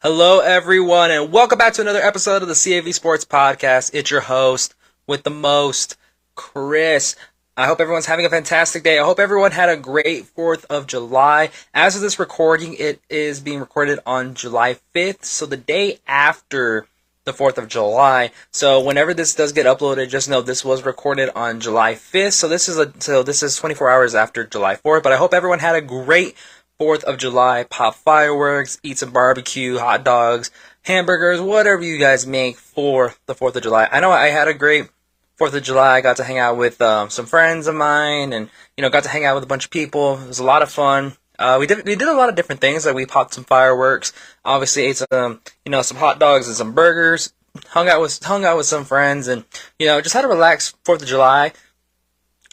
Hello, everyone, and welcome back to another episode of the CAV Sports Podcast. It's your host with the most, Chris. I hope everyone's having a fantastic day. I hope everyone had a great 4th of July. As of this recording, it is being recorded on July 5th, so the day after the 4th of July. So whenever this does get uploaded, just know this was recorded on July 5th. So this is a so this is 24 hours after July 4th, but I hope everyone had a great 4th of July, pop fireworks, eat some barbecue, hot dogs, hamburgers, whatever you guys make for the 4th of July. I know I had a great 4th of July. I got to hang out with um, some friends of mine and, you know, got to hang out with a bunch of people. It was a lot of fun. Uh, we did we did a lot of different things. Like we popped some fireworks. Obviously ate some you know some hot dogs and some burgers. Hung out with hung out with some friends and you know just had a relaxed Fourth of July.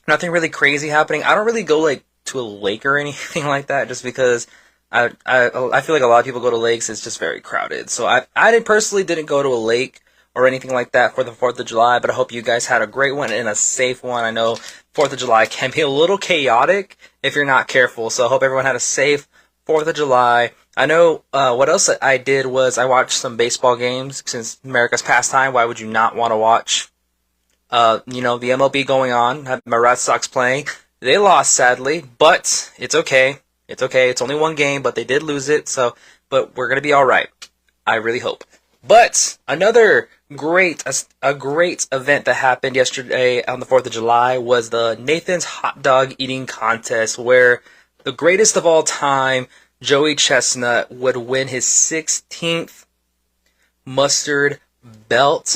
Nothing really crazy happening. I don't really go like to a lake or anything like that, just because I, I I feel like a lot of people go to lakes. It's just very crowded. So I I did personally didn't go to a lake or anything like that for the Fourth of July. But I hope you guys had a great one and a safe one. I know Fourth of July can be a little chaotic if you're not careful. So I hope everyone had a safe Fourth of July. I know uh, what else I did was I watched some baseball games since America's pastime. Why would you not want to watch? Uh, you know the MLB going on. My Red Sox playing. They lost sadly, but it's okay. It's okay. It's only one game, but they did lose it. So, but we're gonna be all right. I really hope. But another great a, great event that happened yesterday on the 4th of July was the Nathan's hot dog eating contest where the greatest of all time Joey Chestnut would win his 16th mustard belt.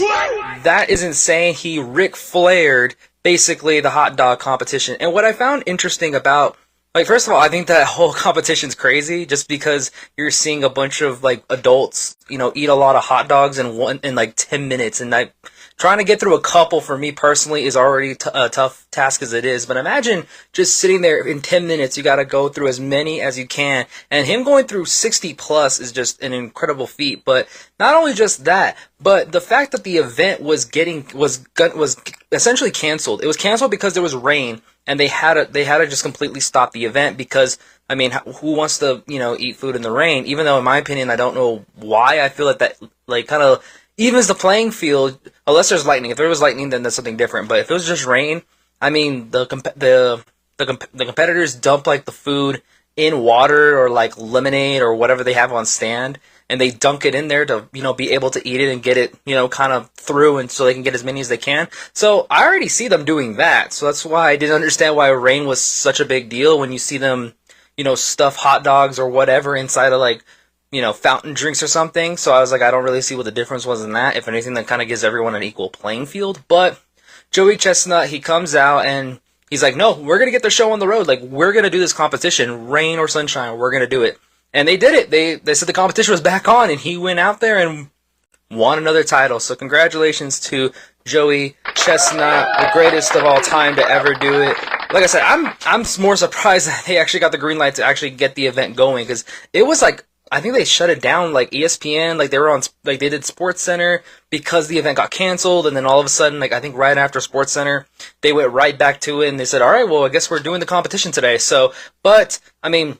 That is insane. He Ric Flaired basically the hot dog competition. And what I found interesting about like first of all, I think that whole competition's crazy just because you're seeing a bunch of like adults, you know, eat a lot of hot dogs in one in like 10 minutes and I trying to get through a couple for me personally is already t- a tough task as it is. But imagine just sitting there in 10 minutes, you got to go through as many as you can. And him going through 60 plus is just an incredible feat. But not only just that, but the fact that the event was getting, was, was essentially canceled. It was canceled because there was rain and they had to, they had to just completely stop the event because I mean, who wants to, you know, eat food in the rain? Even though, in my opinion, I don't know why. I feel like that, like, kind of evens the playing field. Unless there's lightning. If there was lightning, then that's something different. But if it was just rain, I mean, the comp- the the, comp- the competitors dump like the food in water or like lemonade or whatever they have on stand, and they dunk it in there to you know be able to eat it and get it you know kind of through, and so they can get as many as they can. So I already see them doing that. So that's why I didn't understand why rain was such a big deal when you see them you know stuff hot dogs or whatever inside of like you know, fountain drinks or something. So I was like, I don't really see what the difference was in that. If anything, that kind of gives everyone an equal playing field. But Joey Chestnut, he comes out and he's like, no, we're going to get the show on the road. Like, we're going to do this competition, rain or sunshine, we're going to do it. And they did it. They, they said the competition was back on and he went out there and won another title. So congratulations to Joey Chestnut, the greatest of all time to ever do it. Like I said, I'm I'm more surprised that they actually got the green light to actually get the event going because it was like I think they shut it down like ESPN, like they were on like they did Sports Center because the event got canceled, and then all of a sudden, like I think right after Sports Center, they went right back to it and they said, "All right, well, I guess we're doing the competition today." So, but I mean,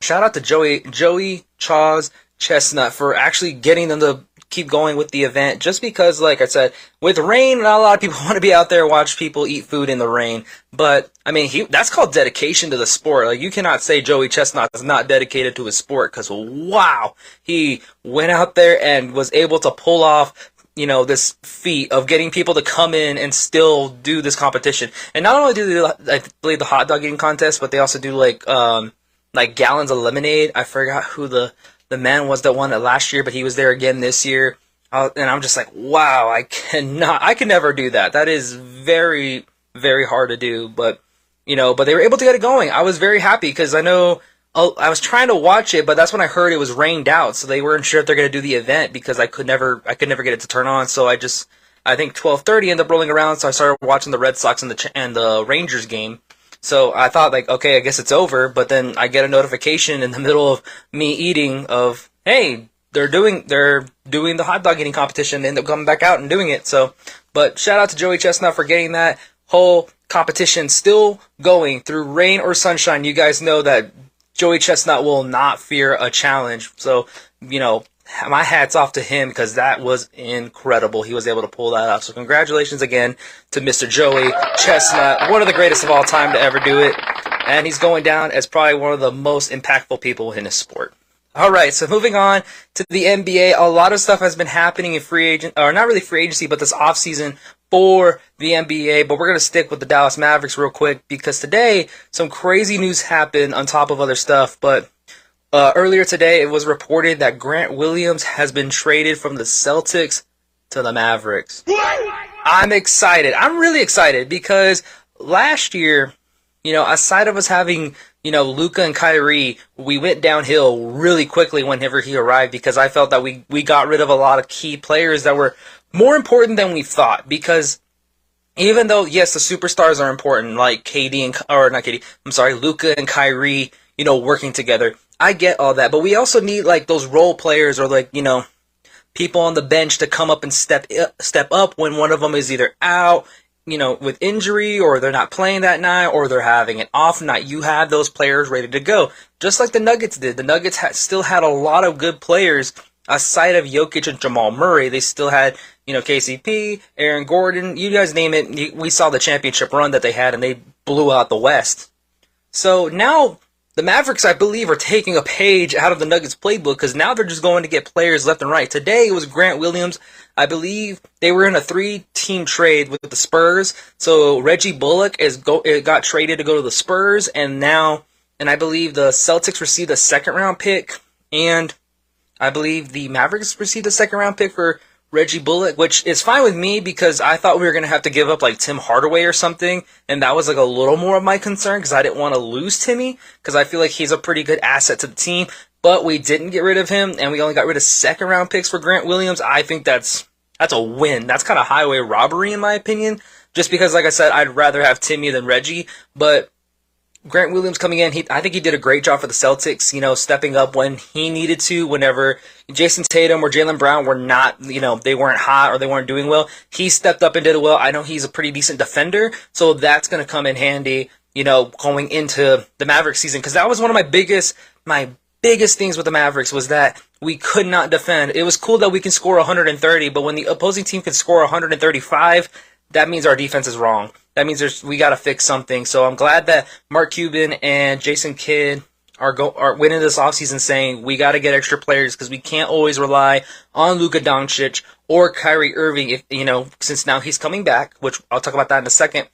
shout out to Joey Joey Jaws Chestnut for actually getting them to keep going with the event just because, like I said, with rain, not a lot of people want to be out there watch people eat food in the rain. But I mean, he that's called dedication to the sport. Like you cannot say Joey Chestnut is not dedicated to his sport because wow, he went out there and was able to pull off you know this feat of getting people to come in and still do this competition. And not only do they, I believe, the hot dog eating contest, but they also do like um like gallons of lemonade. I forgot who the the man was the one it last year, but he was there again this year. Uh, and I'm just like, wow, I cannot, I can never do that. That is very, very hard to do. But, you know, but they were able to get it going. I was very happy because I know uh, I was trying to watch it, but that's when I heard it was rained out. So they weren't sure if they're going to do the event because I could never, I could never get it to turn on. So I just, I think 12:30 ended up rolling around. So I started watching the Red Sox and the and the Rangers game. So I thought like, okay, I guess it's over. But then I get a notification in the middle of me eating of, hey, they're doing they're doing the hot dog eating competition. And They end up coming back out and doing it. So, but shout out to Joey Chestnut for getting that whole competition still going through rain or sunshine. You guys know that Joey Chestnut will not fear a challenge. So, you know, my hat's off to him because that was incredible. He was able to pull that off. So congratulations again to Mr. Joey Chestnut, one of the greatest of all time to ever do it. And he's going down as probably one of the most impactful people in his sport. All right, so moving on to the NBA, a lot of stuff has been happening in free agent, or not really free agency, but this offseason for the NBA. But we're going to stick with the Dallas Mavericks real quick because today some crazy news happened on top of other stuff. But uh, earlier today, it was reported that Grant Williams has been traded from the Celtics to the Mavericks. I'm excited. I'm really excited because last year, you know, aside of us having you know, Luka and Kyrie, we went downhill really quickly whenever he arrived because I felt that we, we got rid of a lot of key players that were more important than we thought because even though, yes, the superstars are important, like KD and, or not KD, I'm sorry, Luka and Kyrie, you know, working together. I get all that, but we also need like those role players or like, you know, people on the bench to come up and step uh, step up when one of them is either out you know, with injury or they're not playing that night or they're having an off night, you have those players ready to go. Just like the Nuggets did. The Nuggets had, still had a lot of good players aside of Jokic and Jamal Murray. They still had, you know, KCP, Aaron Gordon, you guys name it. We saw the championship run that they had and they blew out the West. So now the Mavericks, I believe, are taking a page out of the Nuggets playbook because now they're just going to get players left and right. Today it was Grant Williams I believe they were in a three-team trade with the Spurs. So Reggie Bullock is go eh, got traded to go to the Spurs, and now, and I believe the Celtics received a second-round pick, and I believe the Mavericks received a second-round pick for Reggie Bullock, which is fine with me because I thought we were going to have to give up like Tim Hardaway or something. And that was like a little more of my concern because I didn't want to lose Timmy because I feel like he's a pretty good asset to the team. But we didn't get rid of him and we only got rid of second round picks for Grant Williams. I think that's that's a win. That's kind of highway robbery in my opinion. Just because, like I said, I'd rather have Timmy than Reggie. But Grant Williams coming in, he, I think he did a great job for the Celtics, you know, stepping up when he needed to, whenever Jayson Tatum or Jaylen Brown were not, you know, they weren't hot or they weren't doing well. He stepped up and did well. I know he's a pretty decent defender, so that's going to come in handy, you know, going into the Maverick season, because that was one of my biggest, my biggest things with the Mavericks was that we could not defend. It was cool that we can score 130, but when the opposing team can score 135, that means our defense is wrong. That means there's we got to fix something. So I'm glad that Mark Cuban and Jason Kidd are go are winning this offseason saying we got to get extra players because we can't always rely on Luka Doncic or Kyrie Irving if you know since now he's coming back, which I'll talk about that in a second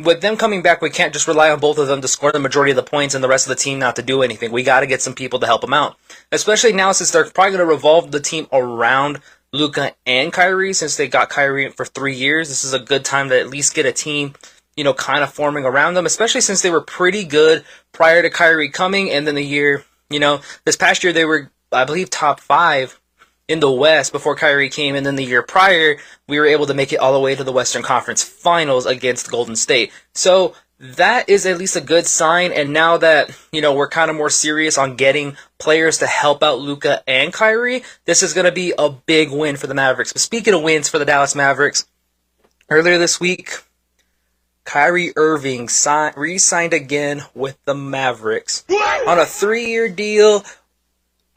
with them coming back, we can't just rely on both of them to score the majority of the points and the rest of the team not to do anything. We got to get some people to help them out, especially now since they're probably going to revolve the team around Luka and Kyrie. Since they got Kyrie for three years, this is a good time to at least get a team, you know, kind of forming around them. Especially since they were pretty good prior to Kyrie coming, and then the year, you know, this past year they were, I believe, top five in the West before Kyrie came, and then the year prior, we were able to make it all the way to the Western Conference Finals against Golden State. So that is at least a good sign. And now that, you know, we're kind of more serious on getting players to help out Luka and Kyrie, this is going to be a big win for the Mavericks. But speaking of wins for the Dallas Mavericks, earlier this week, Kyrie Irving signed, re-signed again with the Mavericks on a three-year deal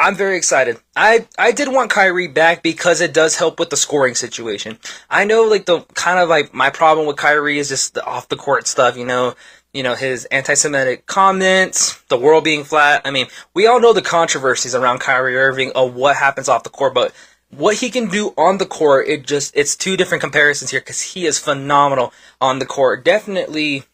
I'm very excited. I I did want Kyrie back because it does help with the scoring situation. I know like the kind of like my problem with Kyrie is just the off the court stuff, you know, you know his anti-Semitic comments, the world being flat. I mean, we all know the controversies around Kyrie Irving of what happens off the court, but what he can do on the court, it just it's two different comparisons here because he is phenomenal on the court. Definitely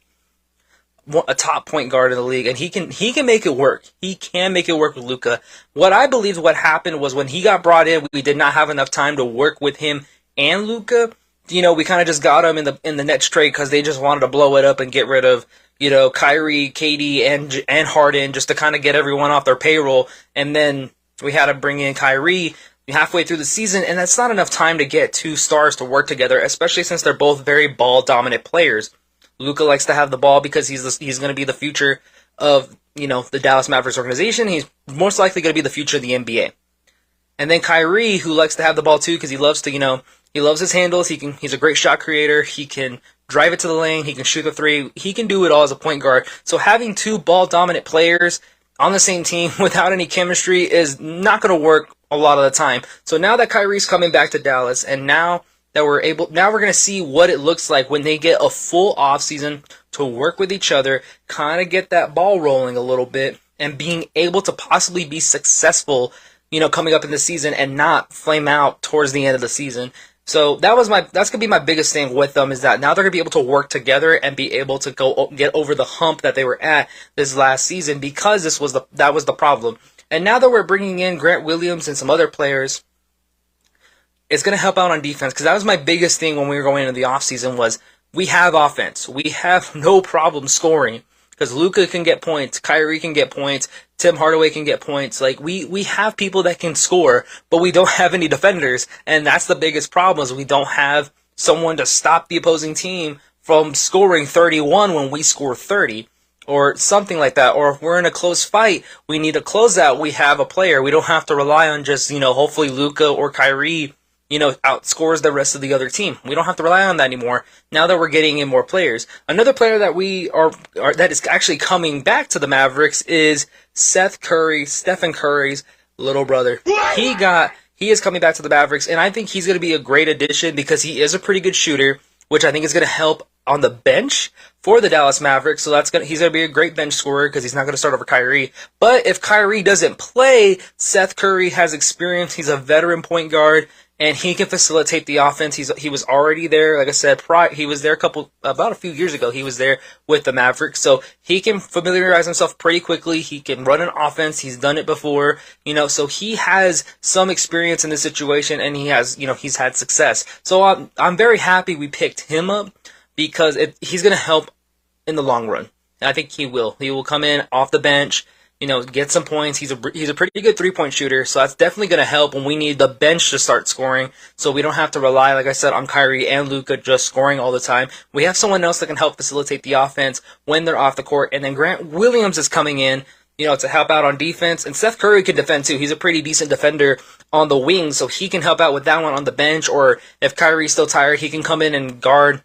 a top point guard in the league, and he can he can make it work. He can make it work with Luka. What I believe what happened was when he got brought in, we did not have enough time to work with him and Luka. You know, we kind of just got him in the in the next trade because they just wanted to blow it up and get rid of you know Kyrie, KD, and and Harden just to kind of get everyone off their payroll, and then we had to bring in Kyrie halfway through the season, and that's not enough time to get two stars to work together, especially since they're both very ball dominant players. Luka likes to have the ball because he's the, he's going to be the future of you know the Dallas Mavericks organization. He's most likely going to be the future of the NBA. And then Kyrie, who likes to have the ball too because he loves to you know he loves his handles. He can he's a great shot creator. He can drive it to the lane. He can shoot the three. He can do it all as a point guard. So having two ball dominant players on the same team without any chemistry is not going to work a lot of the time. So now that Kyrie's coming back to Dallas, and now that we're able, now we're gonna see what it looks like when they get a full off season to work with each other, kind of get that ball rolling a little bit, and being able to possibly be successful, you know, coming up in the season and not flame out towards the end of the season. So that was my that's gonna be my biggest thing with them is that now they're gonna be able to work together and be able to go get over the hump that they were at this last season because this was the that was the problem. And now that we're bringing in Grant Williams and some other players, it's gonna help out on defense because that was my biggest thing when we were going into the offseason was we have offense. We have no problem scoring because Luka can get points, Kyrie can get points, Tim Hardaway can get points. Like we we have people that can score, but we don't have any defenders, and that's the biggest problem is we don't have someone to stop the opposing team from scoring 31 when we score 30 or something like that. Or if we're in a close fight, we need a closeout. We have a player. We don't have to rely on just, you know, hopefully Luka or Kyrie you know, outscores the rest of the other team. We don't have to rely on that anymore now that we're getting in more players. Another player that we are, are that is actually coming back to the Mavericks is Seth Curry, Stephen Curry's little brother. He got he is coming back to the Mavericks, and I think he's going to be a great addition because he is a pretty good shooter, which I think is going to help on the bench for the Dallas Mavericks. So that's gonna he's gonna be a great bench scorer because he's not gonna start over Kyrie. But if Kyrie doesn't play, Seth Curry has experience. He's a veteran point guard and he can facilitate the offense. He's he was already there, like I said, prior, he was there a couple about a few years ago. He was there with the Mavericks, so he can familiarize himself pretty quickly. He can run an offense. He's done it before, you know. So he has some experience in this situation, and he has you know he's had success. So I'm I'm very happy we picked him up because it, he's going to help in the long run. I think he will. He will come in off the bench you know, get some points. He's a he's a pretty good three point shooter, so that's definitely going to help when we need the bench to start scoring. So we don't have to rely, like I said, on Kyrie and Luka just scoring all the time. We have someone else that can help facilitate the offense when they're off the court. And then Grant Williams is coming in, you know, to help out on defense. And Seth Curry can defend too. He's a pretty decent defender on the wing, so he can help out with that one on the bench. Or if Kyrie's still tired, he can come in and guard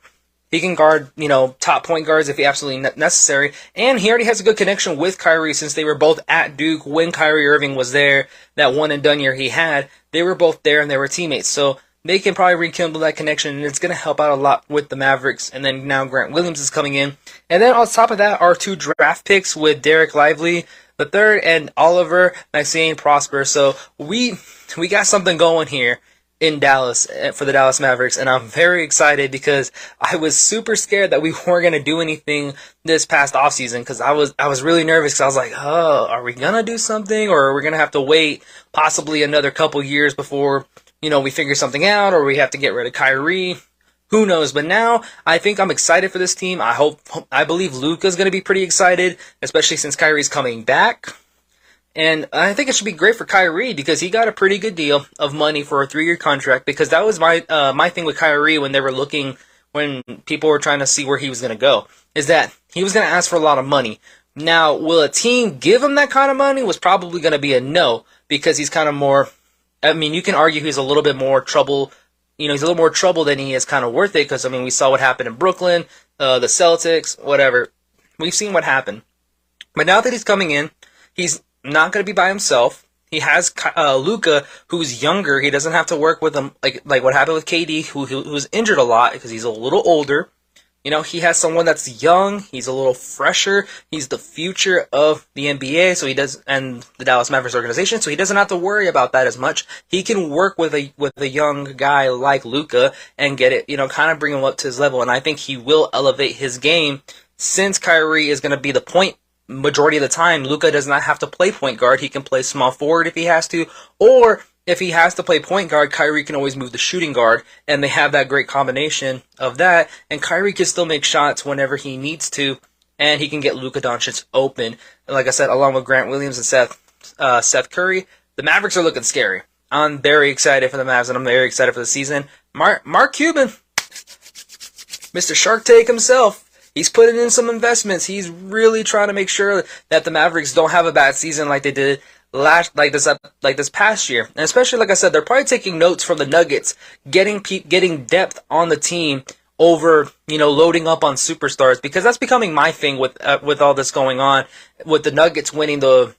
he can guard, you know, top point guards if he absolutely necessary. And he already has a good connection with Kyrie since they were both at Duke when Kyrie Irving was there. That one and done year he had, they were both there and they were teammates. So they can probably rekindle that connection and it's going to help out a lot with the Mavericks. And then now Grant Williams is coming in. And then on top of that, are two draft picks with Dereck Lively the third and Oliver Maxine Prosper. So we we got something going here in Dallas eh, for the Dallas Mavericks, and I'm very excited because I was super scared that we weren't gonna do anything this past offseason because I was I was really nervous because I was like, oh, are we gonna do something or are we gonna have to wait possibly another couple years before you know we figure something out or we have to get rid of Kyrie? Who knows? But now I think I'm excited for this team. I hope I believe Luka's gonna be pretty excited, especially since Kyrie's coming back. And I think it should be great for Kyrie because he got a pretty good deal of money for a three-year contract. Because that was my uh, my thing with Kyrie when they were looking, when people were trying to see where he was going to go, is that he was going to ask for a lot of money. Now, will a team give him that kind of money? Was probably going to be a no because he's kind of more. I mean, you can argue he's a little bit more trouble. You know, he's a little more trouble than he is kind of worth it because I mean, we saw what happened in Brooklyn, uh, the Celtics, whatever. We've seen what happened. But now that he's coming in, he's not going to be by himself. He has uh, Luka, who's younger. He doesn't have to work with him like like what happened with KD, who who's injured a lot because he's a little older. You know, he has someone that's young. He's a little fresher. He's the future of the NBA, so he does, and the Dallas Mavericks organization. So he doesn't have to worry about that as much. He can work with a with a young guy like Luka and get it, you know, kind of bring him up to his level. And I think he will elevate his game since Kyrie is going to be the point majority of the time, Luka does not have to play point guard. He can play small forward if he has to, or if he has to play point guard, Kyrie can always move the shooting guard, and they have that great combination of that. And Kyrie can still make shots whenever he needs to, and he can get Luka Doncic open. Like I said, along with Grant Williams and Seth uh, Seth Curry, the Mavericks are looking scary. I'm very excited for the Mavs, and I'm very excited for the season. Mark Mark Cuban, Mr. Shark Tank himself, he's putting in some investments. He's really trying to make sure that the Mavericks don't have a bad season like they did last, like this, up like this past year. And especially, like I said, they're probably taking notes from the Nuggets, getting getting depth on the team over you know loading up on superstars because that's becoming my thing with uh, with all this going on with the Nuggets winning the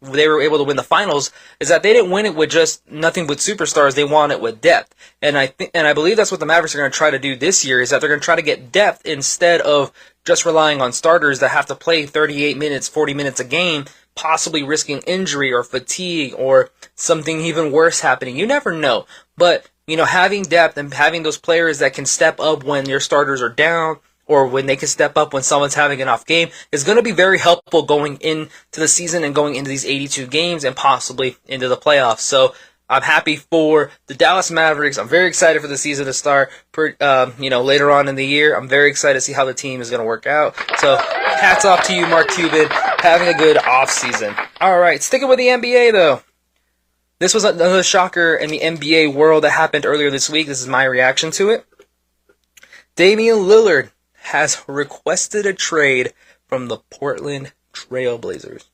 they were able to win the finals is that they didn't win it with just nothing but superstars. They won it with depth, and I think and I believe that's what the Mavericks are going to try to do this year. Is that they're going to try to get depth instead of just relying on starters that have to play 38 minutes, 40 minutes a game, possibly risking injury or fatigue or something even worse happening. You never know, but you know having depth and having those players that can step up when your starters are down or when they can step up when someone's having an off game is going to be very helpful going into the season and going into these 82 games and possibly into the playoffs. So I'm happy for the Dallas Mavericks. I'm very excited for the season to start. Per, um, you know, later on in the year, I'm very excited to see how the team is going to work out. So, hats off to you, Mark Cuban, having a good off season. All right, sticking with the NBA though. This was another shocker in the NBA world that happened earlier this week. This is my reaction to it. Damian Lillard has requested a trade from the Portland Trailblazers.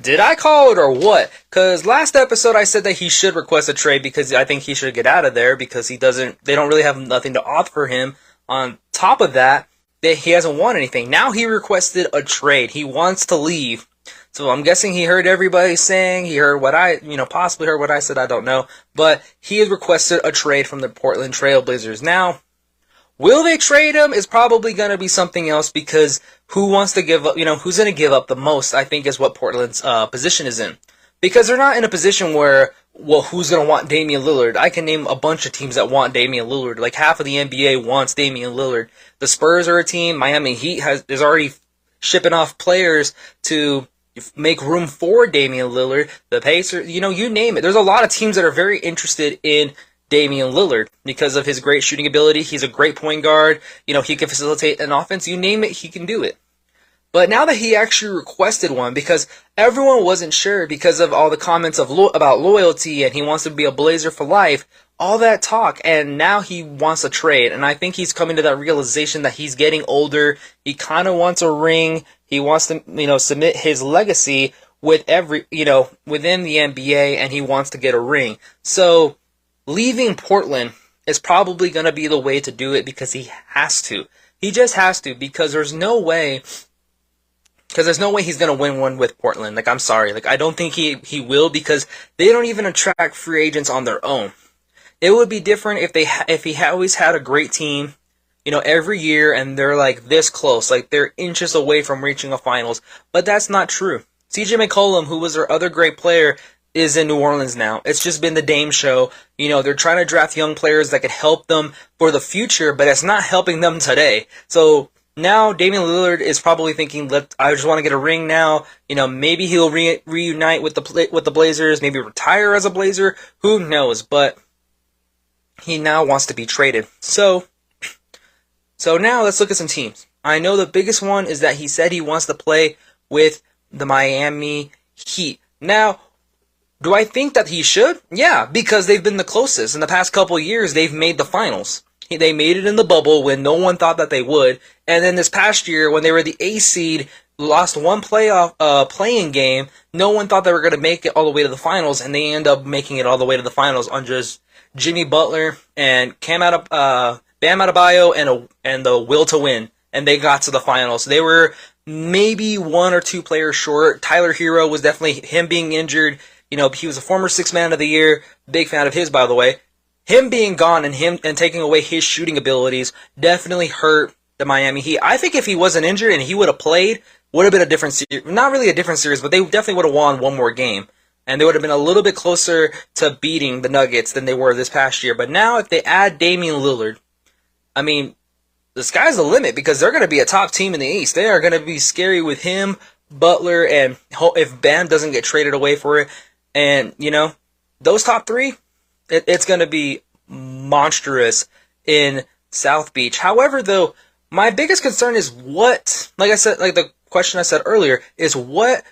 Did I call it or what? Because last episode I said that he should request a trade because I think he should get out of there because he doesn't. They don't really have nothing to offer him. On top of that, that he hasn't won anything. Now he requested a trade. He wants to leave. So I'm guessing he heard everybody saying, he heard what I, you know, possibly heard what I said, I don't know. But he has requested a trade from the Portland Trailblazers. Now, Will they trade him is probably going to be something else because who wants to give up, you know, who's going to give up the most, I think is what Portland's uh, position is in. Because they're not in a position where, well, who's going to want Damian Lillard? I can name a bunch of teams that want Damian Lillard. Like half of the NBA wants Damian Lillard. The Spurs are a team. Miami Heat has is already shipping off players to make room for Damian Lillard. The Pacers, you know, you name it. There's a lot of teams that are very interested in Damian Lillard because of his great shooting ability. He's a great point guard. You know, he can facilitate an offense. You name it, he can do it. But now that he actually requested one, because everyone wasn't sure because of all the comments of lo- about loyalty and he wants to be a Blazer for life, all that talk, and now he wants a trade. And I think he's coming to that realization that he's getting older. He kind of wants a ring. He wants to, you know, submit his legacy with every, you know, within the NBA, and he wants to get a ring. So leaving Portland is probably going to be the way to do it because he has to. He just has to because there's no way because there's no way he's going to win one with Portland. Like I'm sorry. Like I don't think he he will because they don't even attract free agents on their own. It would be different if they if he always had a great team, you know, every year and they're like this close, like they're inches away from reaching a finals. But that's not true. CJ McCollum, who was their other great player, is in New Orleans now. It's just been the Dame show. You know, they're trying to draft young players that could help them for the future, but it's not helping them today. So now Damian Lillard is probably thinking, "Let I just want to get a ring now." You know, maybe he'll re- reunite with the with the Blazers, maybe retire as a Blazer. Who knows? But he now wants to be traded. So, so now let's look at some teams. I know the biggest one is that he said he wants to play with the Miami Heat. Now, do I think that he should? Yeah, because they've been the closest. In the past couple years, they've made the finals. They made it in the bubble when no one thought that they would. And then this past year, when they were the A seed, lost one playoff uh, playing game, no one thought they were going to make it all the way to the finals, and they end up making it all the way to the finals on just Jimmy Butler and Cam out of uh, Bam Adebayo and a, and the will to win, and they got to the finals. They were maybe one or two players short. Tyler Herro was definitely him being injured you know, he was a former six man of the year, big fan of his, by the way. Him being gone and him and taking away his shooting abilities definitely hurt the Miami Heat. I think if he wasn't injured and he would have played, would have been a different series. Not really a different series, but they definitely would have won one more game. And they would have been a little bit closer to beating the Nuggets than they were this past year. But now, if they add Damian Lillard, I mean, the sky's the limit because they're going to be a top team in the East. They are going to be scary with him, Butler, and if Bam doesn't get traded away for it, and, you know, those top three, it, it's going to be monstrous in South Beach. However, though, my biggest concern is what, like I said, like the question I said earlier, is what,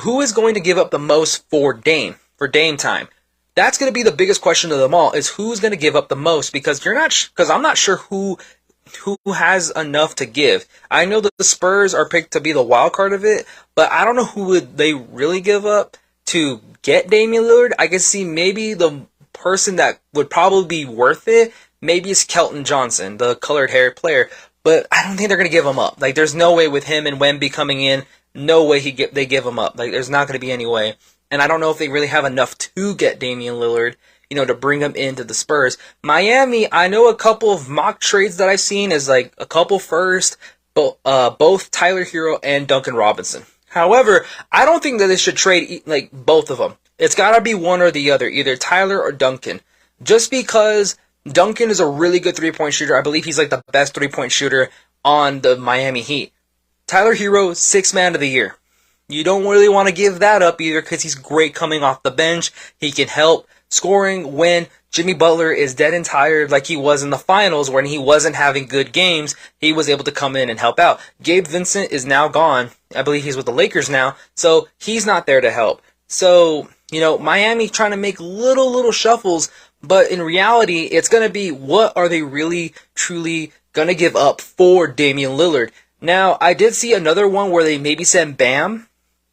who is going to give up the most for Dame, for Dame time? That's going to be the biggest question of them all, is who's going to give up the most, because you're not, because I'm not sure who, who has enough to give. I know that the Spurs are picked to be the wild card of it, but I don't know who would they really give up to get Damian Lillard, I can see maybe the person that would probably be worth it, maybe it's Keldon Johnson, the colored hair player. But I don't think they're going to give him up. Like, there's no way with him and Wemby coming in, no way he get, they give him up. Like there's not going to be any way. And I don't know if they really have enough to get Damian Lillard, you know, to bring him into the Spurs. Miami, I know a couple of mock trades that I've seen is like a couple first, but uh, both Tyler Herro and Duncan Robinson. However, I don't think that they should trade like both of them. It's got to be one or the other, either Tyler or Duncan. Just because Duncan is a really good three point shooter, I believe he's like the best three point shooter on the Miami Heat. Tyler Herro, six man of the year. You don't really want to give that up either because he's great coming off the bench. He can help scoring when Jimmy Butler is dead and tired like he was in the finals when he wasn't having good games. He was able to come in and help out. Gabe Vincent is now gone. I believe he's with the Lakers now. So he's not there to help. So, you know, Miami trying to make little, little shuffles, but in reality, it's going to be what are they really, truly going to give up for Damian Lillard? Now, I did see another one where they maybe send Bam,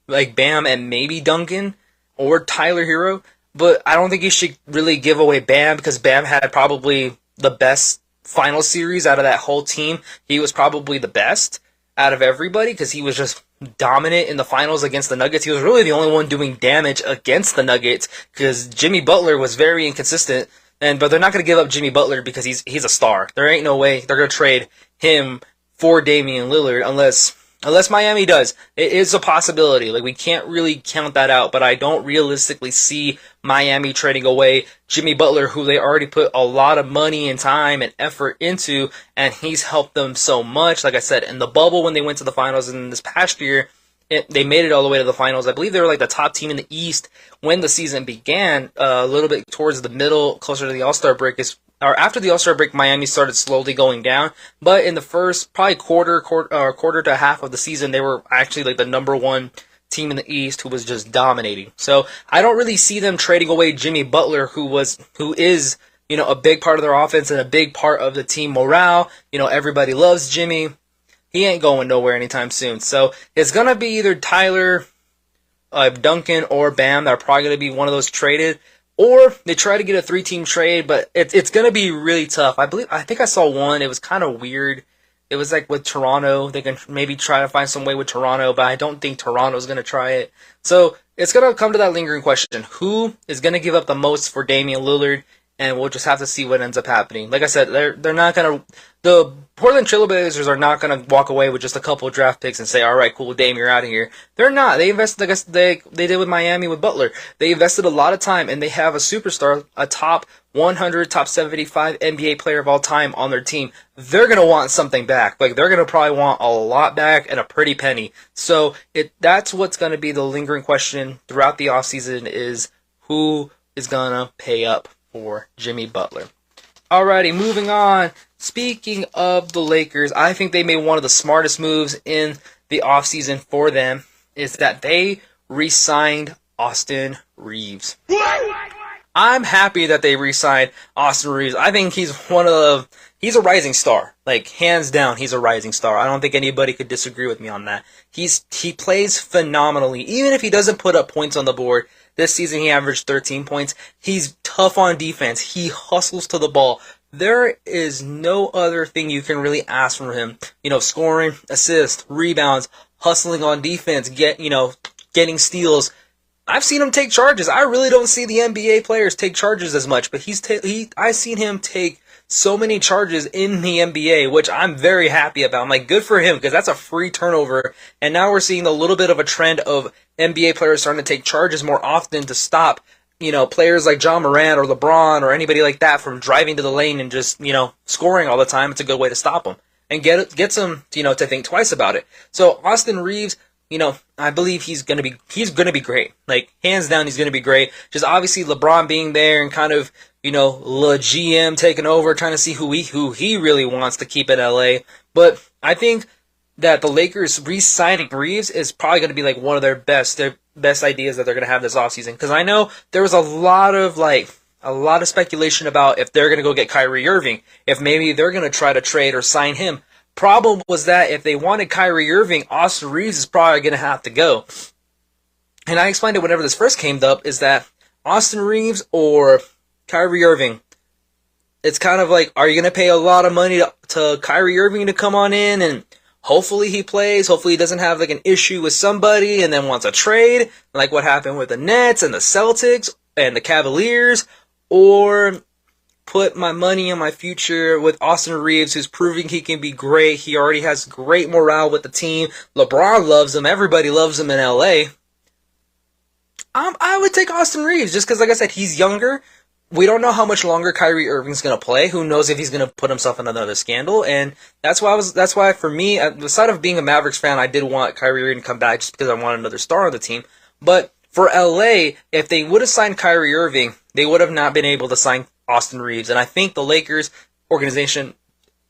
like Bam and maybe Duncan or Tyler Herro, but I don't think you should really give away Bam because Bam had probably the best final series out of that whole team. He was probably the best out of everybody because he was just dominant in the finals against the Nuggets. He was really the only one doing damage against the Nuggets because Jimmy Butler was very inconsistent. And but they're not going to give up Jimmy Butler because he's he's a star. There ain't no way they're going to trade him for Damian Lillard unless unless Miami does. It is a possibility. Like we can't really count that out, but I don't realistically see Miami trading away Jimmy Butler, who they already put a lot of money and time and effort into, and he's helped them so much. Like I said, in the bubble when they went to the finals in this past year, it, they made it all the way to the finals. I believe they were like the top team in the East when the season began. Uh, a little bit towards the middle, closer to the All Star break, is or after the All Star break, Miami started slowly going down. But in the first probably quarter, quarter, uh, quarter to half of the season, they were actually like the number one team in the East who was just dominating. So I don't really see them trading away Jimmy Butler, who was who is you know a big part of their offense and a big part of the team morale. You know everybody loves Jimmy. He ain't going nowhere anytime soon. So it's gonna be either Tyler, uh, Duncan, or Bam. that are probably gonna be one of those traded. Or they try to get a three team trade, but it, it's going to be really tough. I believe, I think I saw one. It was kind of weird. It was like with Toronto. They can maybe try to find some way with Toronto, but I don't think Toronto's going to try it. So it's going to come to that lingering question. Who is going to give up the most for Damian Lillard? And we'll just have to see what ends up happening. Like I said, they're, they're not going to, the Portland Trailblazers are not going to walk away with just a couple of draft picks and say, "All right, cool, Dame, you're out of here." They're not. They invested, I guess they they did with Miami with Butler. They invested a lot of time, and they have a superstar, a top 100, top 75 NBA player of all time on their team. They're going to want something back. Like they're going to probably want a lot back and a pretty penny. So it that's what's going to be the lingering question throughout the offseason is who is going to pay up for Jimmy Butler. Alrighty, moving on. Speaking of the Lakers, I think they made one of the smartest moves in the offseason for them is that they re-signed Austin Reaves. I'm happy that they re-signed Austin Reaves. I think he's one of he's a rising star. Like hands down, he's a rising star. I don't think anybody could disagree with me on that. He's he plays phenomenally. Even if he doesn't put up points on the board, this season he averaged 13 points. He's tough on defense. He hustles to the ball. There is no other thing you can really ask from him. You know, scoring, assist, rebounds, hustling on defense, get, you know, getting steals. I've seen him take charges. I really don't see the NBA players take charges as much, but he's ta- he I've seen him take so many charges in the NBA, which I'm very happy about. I'm like, good for him because that's a free turnover. And now we're seeing a little bit of a trend of NBA players starting to take charges more often to stop, you know, players like Ja Morant or LeBron or anybody like that from driving to the lane and just, you know, scoring all the time. It's a good way to stop them and get gets them, you know, to think twice about it. So Austin Reaves, you know, I believe he's gonna be he's gonna be great. Like hands down, he's gonna be great. Just obviously LeBron being there and kind of you know, the GM taking over, trying to see who he who he really wants to keep in LA. But I think that the Lakers re-signing Reaves is probably going to be like one of their best their best ideas that they're going to have this offseason. Because I know there was a lot of like a lot of speculation about if they're going to go get Kyrie Irving, if maybe they're going to try to trade or sign him. Problem was that if they wanted Kyrie Irving, Austin Reaves is probably going to have to go. And I explained it whenever this first came up is that Austin Reaves or Kyrie Irving. It's kind of like, are you going to pay a lot of money to, to Kyrie Irving to come on in and Hopefully he plays. Hopefully he doesn't have like an issue with somebody and then wants a trade, like what happened with the Nets and the Celtics and the Cavaliers, or put my money on my future with Austin Reaves, who's proving he can be great. He already has great morale with the team. LeBron loves him. Everybody loves him in LA. Um, I would take Austin Reaves just because, like I said, he's younger. We don't know how much longer Kyrie Irving's going to play. Who knows if he's going to put himself in another scandal? And that's why I was. That's why for me, aside of being a Mavericks fan, I did want Kyrie Irving to come back just because I want another star on the team. But for LA, if they would have signed Kyrie Irving, they would have not been able to sign Austin Reaves. And I think the Lakers organization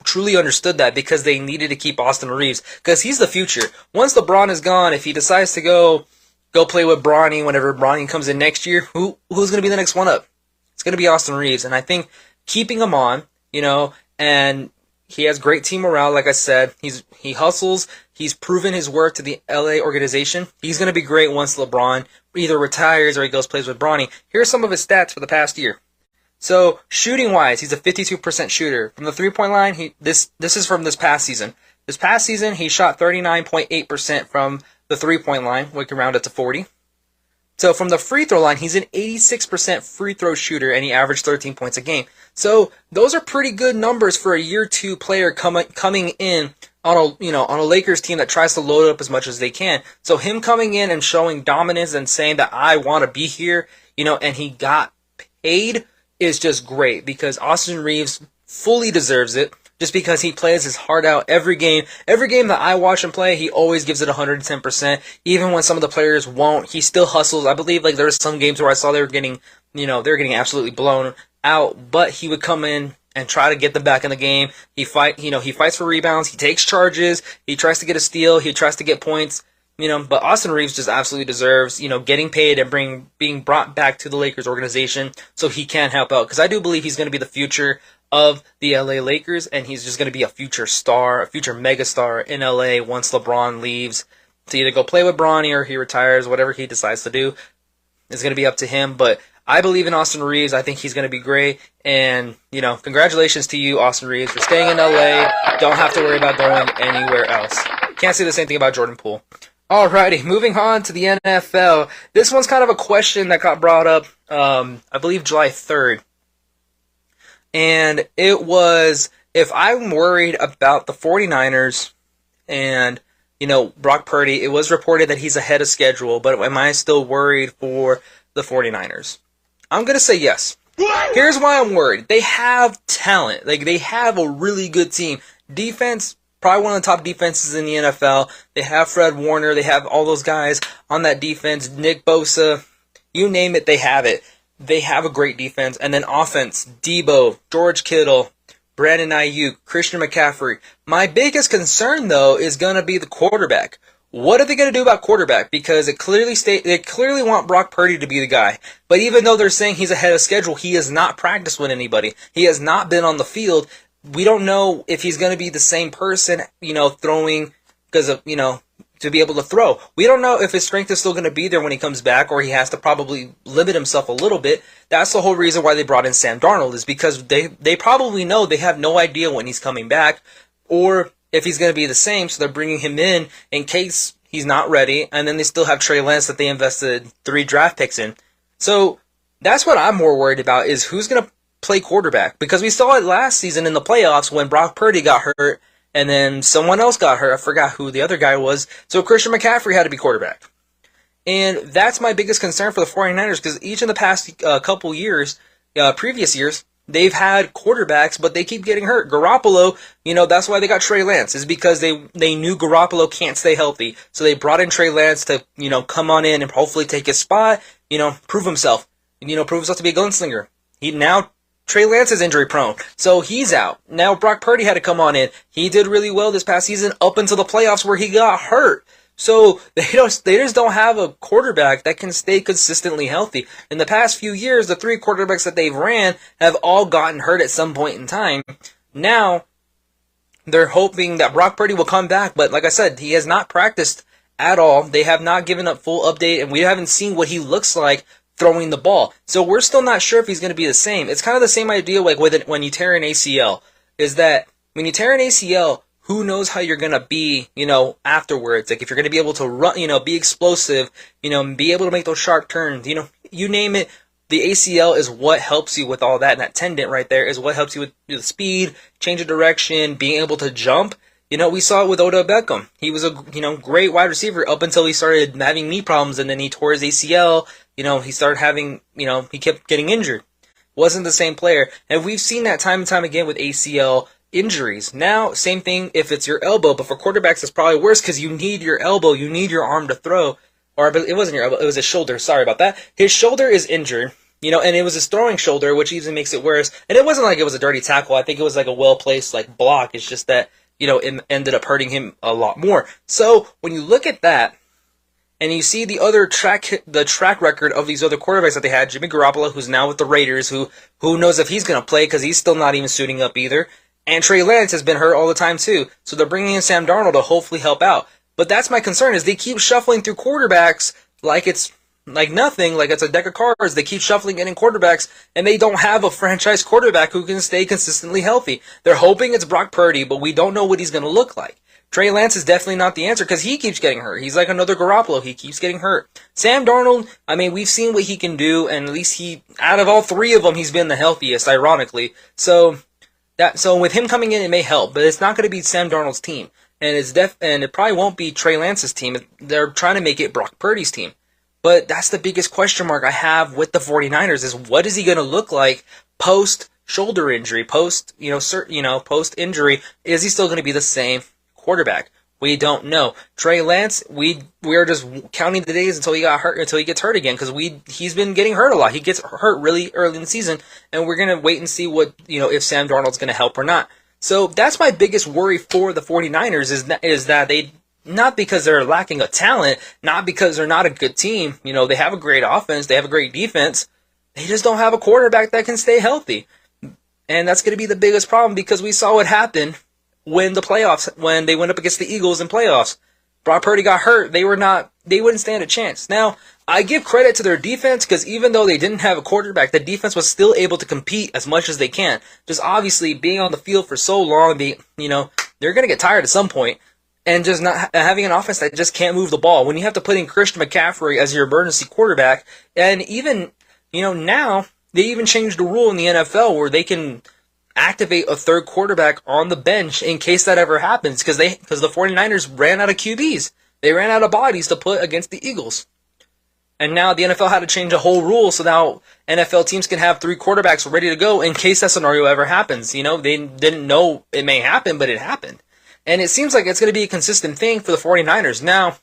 truly understood that because they needed to keep Austin Reaves because he's the future. Once LeBron is gone, if he decides to go go play with Bronny whenever Bronny comes in next year, who who's going to be the next one up? It's going to be Austin Reaves. and I think keeping him on, you know, and he has great team morale. Like I said, he's he hustles. He's proven his worth to the LA organization. He's going to be great once LeBron either retires or he goes plays with Bronny. Here are some of his stats for the past year. So shooting wise, he's a 52% shooter from the three point line. He this this is from this past season. This past season, he shot 39.8% from the three point line. We can round it to 40. So from the free throw line, he's an 86% free throw shooter, and he averaged 13 points a game. So those are pretty good numbers for a year two player coming coming in on a you know on a Lakers team that tries to load up as much as they can. So him coming in and showing dominance and saying that I want to be here, you know, and he got paid is just great because Austin Reaves fully deserves it just because he plays his heart out every game. Every game that I watch him play, he always gives it 110%. Even when some of the players won't, he still hustles. I believe like there was some games where I saw they were getting, you know, they were getting absolutely blown out, but he would come in and try to get them back in the game. He fight, you know, he fights for rebounds, he takes charges, he tries to get a steal, he tries to get points. You know, but Austin Reaves just absolutely deserves, you know, getting paid and bring being brought back to the Lakers organization so he can help out. Because I do believe he's going to be the future of the LA Lakers, and he's just going to be a future star, a future megastar in LA once LeBron leaves to either go play with Bronny or he retires, whatever he decides to do is going to be up to him. But I believe in Austin Reaves. I think he's going to be great. And, you know, congratulations to you, Austin Reaves, for staying in LA. Don't have to worry about going anywhere else. Can't say the same thing about Jordan Poole. Alrighty, moving on to the NFL. This one's kind of a question that got brought up, um, I believe July 3rd. And it was if I'm worried about the 49ers and, you know, Brock Purdy, it was reported that he's ahead of schedule, but am I still worried for the 49ers? I'm going to say yes. Here's why I'm worried. They have talent. Like, they have a really good team. Defense, probably one of the top defenses in the NFL. They have Fred Warner. They have all those guys on that defense. Nick Bosa, you name it, they have it. They have a great defense. And then offense, Deebo, George Kittle, Brandon Aiyuk, Christian McCaffrey. My biggest concern though is going to be the quarterback. What are they going to do about quarterback? Because it clearly state they clearly want Brock Purdy to be the guy. But even though they're saying he's ahead of schedule, he has not practiced with anybody. He has not been on the field we don't know if he's going to be the same person, you know, throwing because of, you know, to be able to throw. We don't know if his strength is still going to be there when he comes back or he has to probably limit himself a little bit. That's the whole reason why they brought in Sam Darnold is because they they probably know they have no idea when he's coming back or if he's going to be the same, so they're bringing him in in case he's not ready and then they still have Trey Lance that they invested 3 draft picks in. So that's what I'm more worried about is who's going to play quarterback because we saw it last season in the playoffs when Brock Purdy got hurt and then someone else got hurt. I forgot who the other guy was. So Christian McCaffrey had to be quarterback. And that's my biggest concern for the 49ers because each in the past uh, couple years, uh, previous years, they've had quarterbacks, but they keep getting hurt. Garoppolo, you know, that's why they got Trey Lance, is because they, they knew Garoppolo can't stay healthy. So they brought in Trey Lance to, you know, come on in and hopefully take his spot, you know, prove himself, you know, prove himself to be a gunslinger. He now Trey Lance is injury prone, so he's out. Now Brock Purdy had to come on in. He did really well this past season up until the playoffs where he got hurt. So they don't they just don't have a quarterback that can stay consistently healthy. In the past few years, the three quarterbacks that they've ran have all gotten hurt at some point in time. Now they're hoping that Brock Purdy will come back, but like I said, he has not practiced at all. They have not given a full update, and we haven't seen what he looks like throwing the ball. So we're still not sure if he's going to be the same. It's kind of the same idea like with it, when you tear an ACL, is that when you tear an ACL, who knows how you're gonna be, you know, afterwards. Like if you're gonna be able to run, you know, be explosive, you know, be able to make those sharp turns, you know, you name it. The ACL is what helps you with all that, and that tendon right there is what helps you with the speed, change of direction, being able to jump. You know, we saw it with Odell Beckham. He was a you know great wide receiver up until he started having knee problems, and then he tore his ACL. You know, he started having you know he kept getting injured. Wasn't the same player, and we've seen that time and time again with ACL injuries. Now, same thing if it's your elbow, but for quarterbacks, it's probably worse because you need your elbow, you need your arm to throw. Or it wasn't your elbow, it was his shoulder. Sorry about that. His shoulder is injured, you know, and it was his throwing shoulder, which even makes it worse. And it wasn't like it was a dirty tackle. I think it was like a well placed like block. It's just that you know it ended up hurting him a lot more. So when you look at that. And you see the other track, the track record of these other quarterbacks that they had. Jimmy Garoppolo, who's now with the Raiders, who who knows if he's going to play because he's still not even suiting up either. And Trey Lance has been hurt all the time too. So they're bringing in Sam Darnold to hopefully help out. But that's my concern is they keep shuffling through quarterbacks like it's like nothing, like it's a deck of cards. They keep shuffling in quarterbacks and they don't have a franchise quarterback who can stay consistently healthy. They're hoping it's Brock Purdy, but we don't know what he's going to look like. Trey Lance is definitely not the answer because he keeps getting hurt. He's like another Garoppolo. He keeps getting hurt. Sam Darnold, I mean, we've seen what he can do, and at least he, out of all three of them, he's been the healthiest, ironically. So that so with him coming in, it may help, but it's not going to be Sam Darnold's team, and it's def and it probably won't be Trey Lance's team. They're trying to make it Brock Purdy's team. But that's the biggest question mark I have with the 49ers is what is he going to look like post shoulder injury, post, you know, cert, you know, post injury? Is he still going to be the same quarterback? We don't know. Trey Lance, we we are just counting the days until he got hurt until he gets hurt again because we he's been getting hurt a lot. He gets hurt really early in the season, and we're gonna wait and see what you know if Sam Darnold's gonna help or not. So that's my biggest worry for the 49ers is that, is that they not because they're lacking a talent, not because they're not a good team. You know, they have a great offense, they have a great defense. They just don't have a quarterback that can stay healthy. And that's going to be the biggest problem because we saw what happened when the playoffs when they went up against the Eagles in playoffs. Brock Purdy got hurt. They were not. They wouldn't stand a chance. Now I give credit to their defense because even though they didn't have a quarterback, the defense was still able to compete as much as they can. Just obviously being on the field for so long, being you know they're gonna get tired at some point, and just not having an offense that just can't move the ball. When you have to put in Christian McCaffrey as your emergency quarterback, and even you know now they even changed the rule in the NFL where they can activate a third quarterback on the bench in case that ever happens because they because the 49ers ran out of QBs. They ran out of bodies to put against the Eagles. And now the NFL had to change a whole rule so now NFL teams can have three quarterbacks ready to go in case that scenario ever happens. You know, they didn't know it may happen, but it happened. And it seems like it's going to be a consistent thing for the 49ers. Now,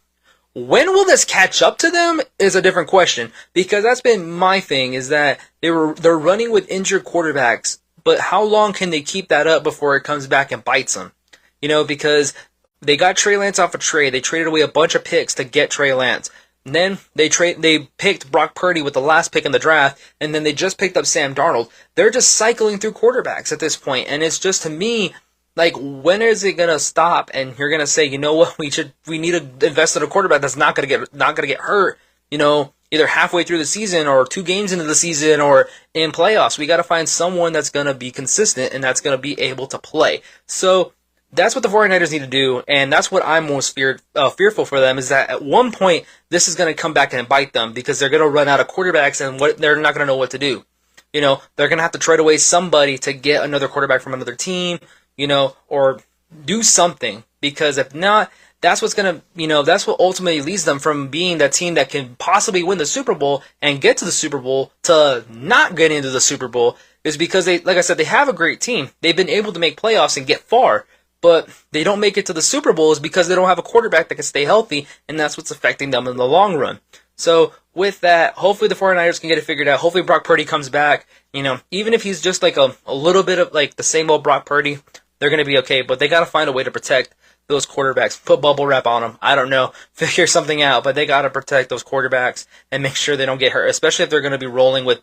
when will this catch up to them is a different question because that's been my thing is that they were they're running with injured quarterbacks but how long can they keep that up before it comes back and bites them? You know, because they got Trey Lance off a trade. They traded away a bunch of picks to get Trey Lance. And then they trade they picked Brock Purdy with the last pick in the draft, and then they just picked up Sam Darnold. They're just cycling through quarterbacks at this point, and it's just to me like when is it gonna stop? And you're gonna say, you know what, we should we need to invest in a quarterback that's not gonna get not gonna get hurt. You know, either halfway through the season or two games into the season or in playoffs. We got to find someone that's going to be consistent and that's going to be able to play. So that's what the 49ers need to do, and that's what I'm most feared, uh, fearful for them is that at one point this is going to come back and bite them because they're going to run out of quarterbacks and what they're not going to know what to do. You know, they're going to have to trade away somebody to get another quarterback from another team, you know, or do something because if not, that's what's going to, you know, that's what ultimately leads them from being that team that can possibly win the Super Bowl and get to the Super Bowl to not get into the Super Bowl is because they, like I said, they have a great team. They've been able to make playoffs and get far, but they don't make it to the Super Bowl is because they don't have a quarterback that can stay healthy, and that's what's affecting them in the long run. So with that, hopefully the 49ers can get it figured out. Hopefully Brock Purdy comes back. You know, even if he's just like a, a little bit of like the same old Brock Purdy, they're going to be okay, but they got to find a way to protect those quarterbacks. Put bubble wrap on them. I don't know. Figure something out, but they got to protect those quarterbacks and make sure they don't get hurt, especially if they're going to be rolling with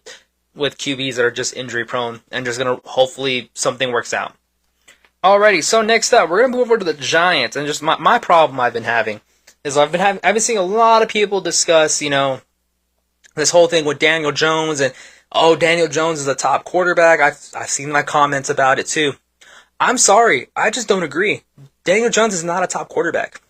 with QBs that are just injury prone and just going to hopefully something works out. Alrighty, so next up, we're going to move over to the Giants and just my, my problem I've been having is I've been having I've been seeing a lot of people discuss, you know, this whole thing with Daniel Jones and oh, Daniel Jones is a top quarterback. I've I've seen my comments about it too. I'm sorry, I just don't agree. Daniel Jones is not a top quarterback.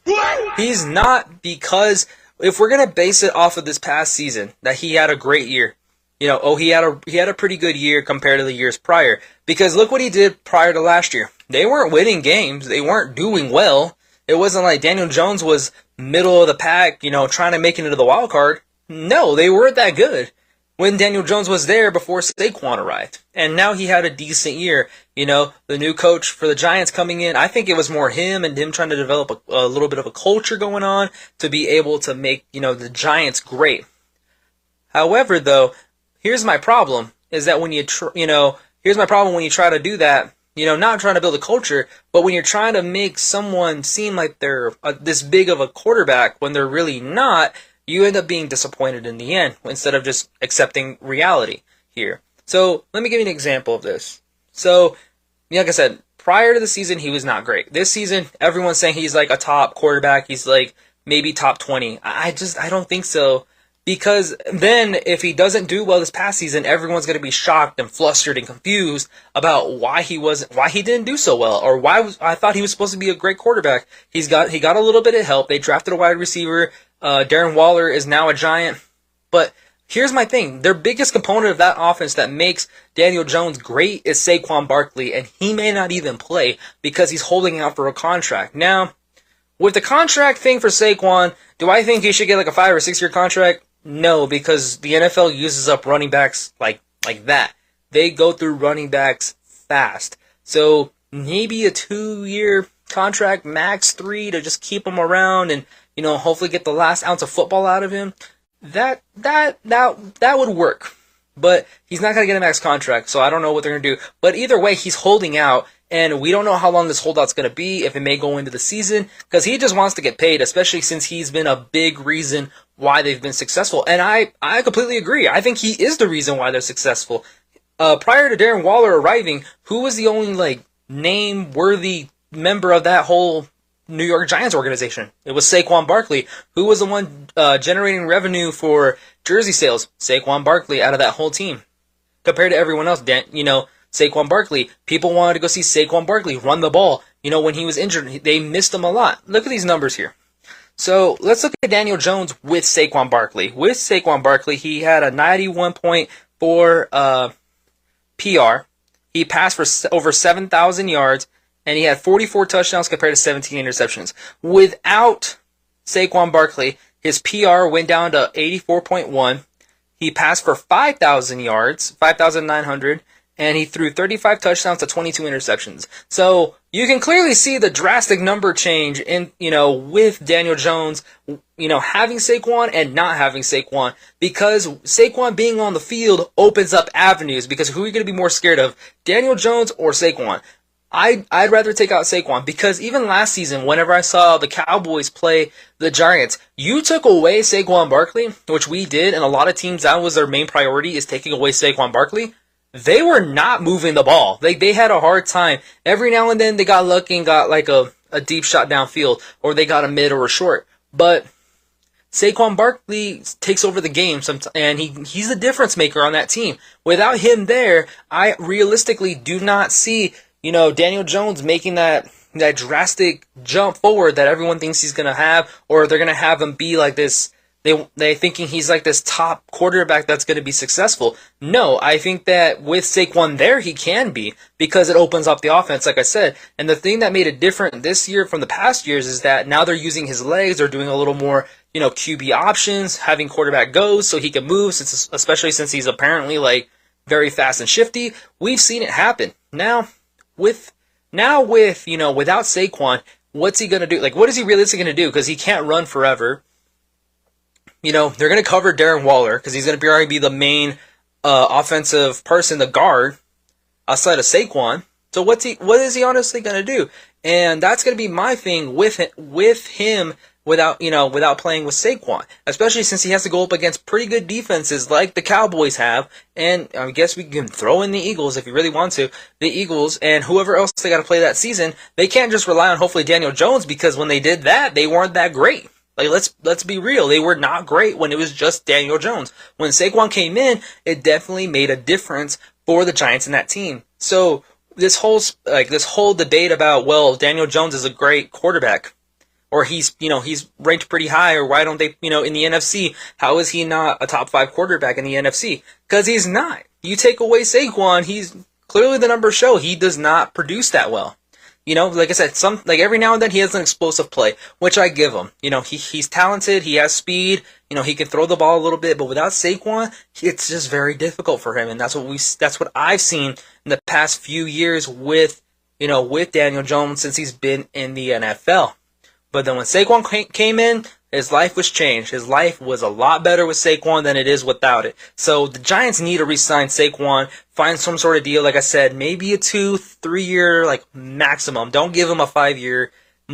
He's not because if we're gonna base it off of this past season that he had a great year, you know, oh he had a he had a pretty good year compared to the years prior. Because look what he did prior to last year. They weren't winning games. They weren't doing well. It wasn't like Daniel Jones was middle of the pack, you know, trying to make it into the wild card. No, they weren't that good when Daniel Jones was there before Saquon arrived. And now he had a decent year. You know, the new coach for the Giants coming in, I think it was more him and him trying to develop a, a little bit of a culture going on to be able to make, you know, the Giants great. However, though, here's my problem is that when you, tr- you know, here's my problem when you try to do that you know, not trying to build a culture, but when you're trying to make someone seem like they're a, this big of a quarterback when they're really not, you end up being disappointed in the end instead of just accepting reality here. So let me give you an example of this. So, like I said, prior to the season, he was not great. This season, everyone's saying he's like a top quarterback. He's like maybe top 20. I just, I don't think so. Because then, if he doesn't do well this past season, everyone's going to be shocked and flustered and confused about why he wasn't, why he didn't do so well, or why was, I thought he was supposed to be a great quarterback. He's got, he got a little bit of help. They drafted a wide receiver. Uh, Darren Waller is now a giant. But here's my thing: their biggest component of that offense that makes Daniel Jones great is Saquon Barkley, and he may not even play because he's holding out for a contract now. With the contract thing for Saquon, do I think he should get like a five or six year contract? No, because the NFL uses up running backs like like that. They go through running backs fast. So maybe a two year contract, max three, to just keep him around and you know hopefully get the last ounce of football out of him. That that that that would work. But he's not gonna get a max contract, so I don't know what they're gonna do. But either way, he's holding out, and we don't know how long this holdout's going to be, if it may go into the season, because he just wants to get paid, especially since he's been a big reason why they've been successful. And I, I completely agree. I think he is the reason why they're successful. Uh, prior to Darren Waller arriving, who was the only, like, name worthy member of that whole New York Giants organization? It was Saquon Barkley. Who was the one uh, generating revenue for jersey sales? Saquon Barkley out of that whole team. Compared to everyone else, Dan, you know, Saquon Barkley. People wanted to go see Saquon Barkley run the ball. You know, when he was injured, they missed him a lot. Look at these numbers here. So let's look at Daniel Jones with Saquon Barkley. With Saquon Barkley, he had a 91.4 uh, PR. He passed for over 7,000 yards, and he had 44 touchdowns compared to 17 interceptions. Without Saquon Barkley, his PR went down to 84.1. He passed for 5,000 yards, 5,900, and he threw 35 touchdowns to 22 interceptions. So you can clearly see the drastic number change in, you know, with Daniel Jones, you know, having Saquon and not having Saquon because Saquon being on the field opens up avenues because who are you going to be more scared of, Daniel Jones or Saquon? I'd, I'd rather take out Saquon because even last season, whenever I saw the Cowboys play the Giants, you took away Saquon Barkley, which we did, and a lot of teams, that was their main priority, is taking away Saquon Barkley they were not moving the ball. They they had a hard time. Every now and then they got lucky and got like a, a deep shot downfield, or they got a mid or a short. But Saquon Barkley takes over the game, sometimes, and he he's the difference maker on that team. Without him there, I realistically do not see you know Daniel Jones making that that drastic jump forward that everyone thinks he's gonna have, or they're gonna have him be like this they they thinking he's like this top quarterback that's going to be successful. No, I think that with Saquon there, he can be because it opens up the offense, like I said. And the thing that made it different this year from the past years is that now they're using his legs. They're doing a little more, you know, QB options, having quarterback goes so he can move. Since especially since he's apparently like very fast and shifty, we've seen it happen. Now with now with you know without Saquon, what's he gonna do? Like, what is he realistically gonna do? Because he can't run forever you know, they're going to cover Darren Waller because he's going to be already be the main uh, offensive person, the guard, outside of Saquon. So what's he? What is he honestly going to do? And that's going to be my thing with him, with him without you know without playing with Saquon, especially since he has to go up against pretty good defenses like the Cowboys have, and I guess we can throw in the Eagles if you really want to. The Eagles and whoever else they got to play that season, they can't just rely on hopefully Daniel Jones because when they did that, they weren't that great. Like let's let's be real, they were not great when it was just Daniel Jones. When Saquon came in, it definitely made a difference for the Giants in that team. So this whole like this whole debate about well, Daniel Jones is a great quarterback, or he's you know he's ranked pretty high, or why don't they you know in the NFC? How is he not a top five quarterback in the NFC? Because he's not. You take away Saquon, he's clearly the numbers show he does not produce that well. You know, like I said, some like every now and then he has an explosive play, which I give him. You know, he he's talented, he has speed, you know, he can throw the ball a little bit, but without Saquon, it's just very difficult for him, and that's what we that's what I've seen in the past few years with you know with Daniel Jones since he's been in the NFL. But then when Saquon came in, his life was changed. His life was a lot better with Saquon than it is without it. So the Giants need to re-sign Saquon, find some sort of deal. Like I said, maybe a two, three year, like maximum. Don't give him a five year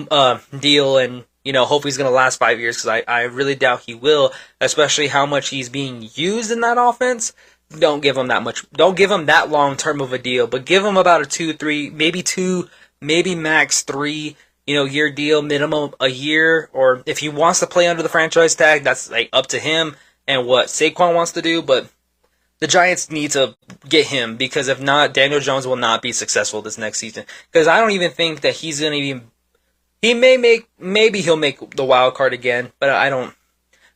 uh, deal and you know hope he's going to last five years because I, I really doubt he will. Especially how much he's being used in that offense. Don't give him that much. Don't give him that long term of a deal, but give him about a two, three, maybe two, maybe max three you know, year deal, minimum a year, or if he wants to play under the franchise tag, that's like up to him and what Saquon wants to do. But the Giants need to get him because if not, Daniel Jones will not be successful this next season. Because I don't even think that he's gonna even. He may make, maybe he'll make the wild card again, but I don't,